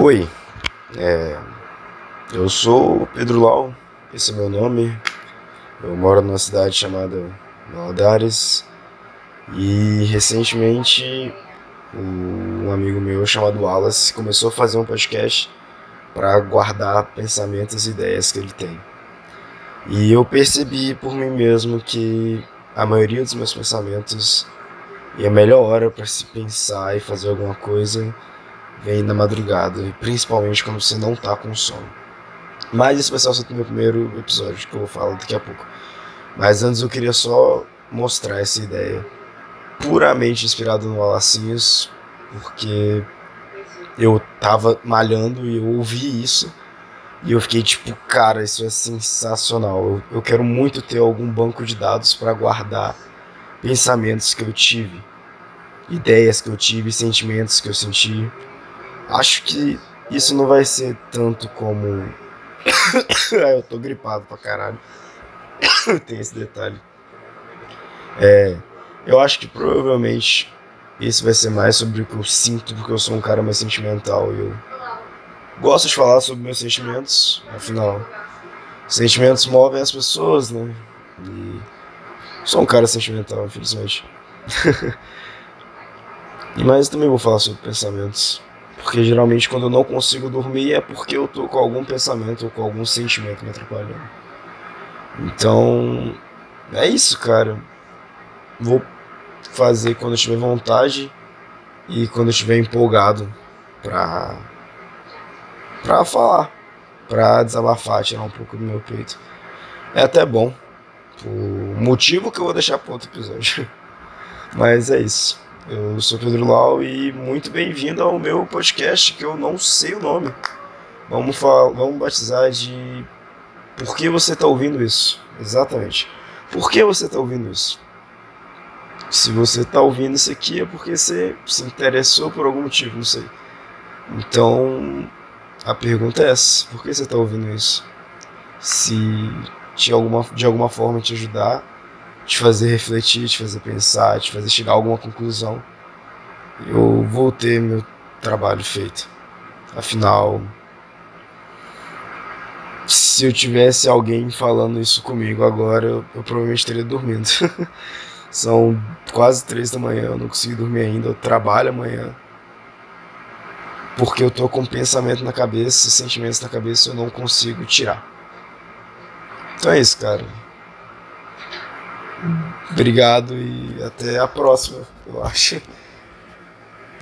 Oi, é, eu sou Pedro Lau, esse é meu nome. Eu moro numa cidade chamada Valadares e recentemente um amigo meu chamado Wallace começou a fazer um podcast para guardar pensamentos e ideias que ele tem. E eu percebi por mim mesmo que a maioria dos meus pensamentos e a melhor hora para se pensar e fazer alguma coisa vem na madrugada, e principalmente quando você não tá com sono. Mas esse vai ser o meu primeiro episódio, que eu vou falar daqui a pouco. Mas antes eu queria só mostrar essa ideia puramente inspirado no Alacinhos, porque eu tava malhando e eu ouvi isso e eu fiquei tipo, cara, isso é sensacional. Eu, eu quero muito ter algum banco de dados para guardar pensamentos que eu tive, ideias que eu tive, sentimentos que eu senti. Acho que isso não vai ser tanto como. ah, eu tô gripado pra caralho. Tem esse detalhe. É, eu acho que provavelmente esse vai ser mais sobre o que eu sinto, porque eu sou um cara mais sentimental e eu gosto de falar sobre meus sentimentos, afinal, sentimentos movem as pessoas, né? E sou um cara sentimental, infelizmente. mas também vou falar sobre pensamentos. Porque geralmente quando eu não consigo dormir é porque eu tô com algum pensamento ou com algum sentimento me atrapalhando. Então, é isso, cara. Vou fazer quando eu tiver vontade e quando eu estiver empolgado pra, pra falar, pra desabafar, tirar um pouco do meu peito. É até bom. O motivo que eu vou deixar para outro episódio. Mas é isso. Eu sou Pedro Lau e muito bem-vindo ao meu podcast que eu não sei o nome. Vamos, falar, vamos batizar de Por que você está ouvindo isso? Exatamente. Por que você está ouvindo isso? Se você está ouvindo isso aqui é porque você se interessou por algum motivo, não sei. Então, a pergunta é essa: por que você está ouvindo isso? Se de alguma, de alguma forma te ajudar, te fazer refletir, te fazer pensar, te fazer chegar a alguma conclusão, eu vou ter meu trabalho feito. Afinal, se eu tivesse alguém falando isso comigo agora, eu, eu provavelmente estaria dormindo. São quase três da manhã, eu não consegui dormir ainda, eu trabalho amanhã. Porque eu tô com pensamento na cabeça, sentimentos na cabeça, eu não consigo tirar. Então é isso, cara. Obrigado e até a próxima, eu acho.